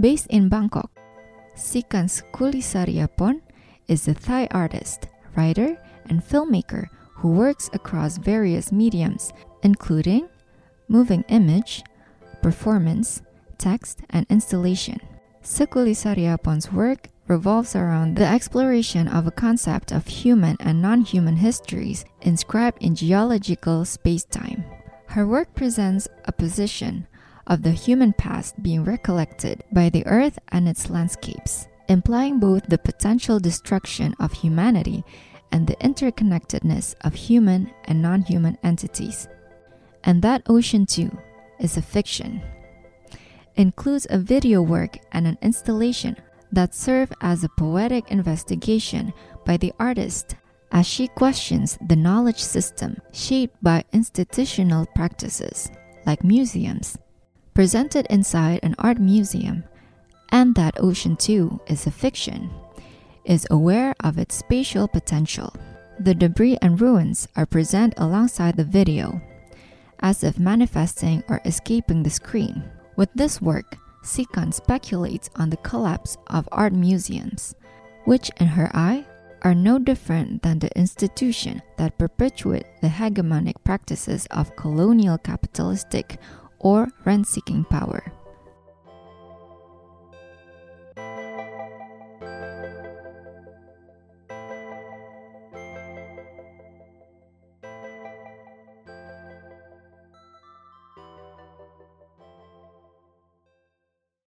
Based in Bangkok, Sikarnt Skoolisariyaporn is a Thai artist, writer, and filmmaker who works across various mediums, including moving image, performance, text, and installation. Skoolisariyaporn's work revolves around the exploration of a concept of human and non human histories inscribed in geological spacetime. Her work presents a position of the human past being recollected by the earth and its landscapes, implying both the potential destruction of humanity and the interconnectedness of human and non human entities. And that ocean, too, is a fiction. Includes a video work and an installation that serve as a poetic investigation by the artist as she questions the knowledge system shaped by institutional practices, like museums, presented inside an art museum, and that Ocean Too is a fiction, is aware of its spatial potential. The debris and ruins are present alongside the video, as if manifesting or escaping the screen. With this work, Sikarnt speculates on the collapse of art museums, which in her eye are no different than the institution that perpetuate the hegemonic practices of colonial capitalistic or rent seeking power.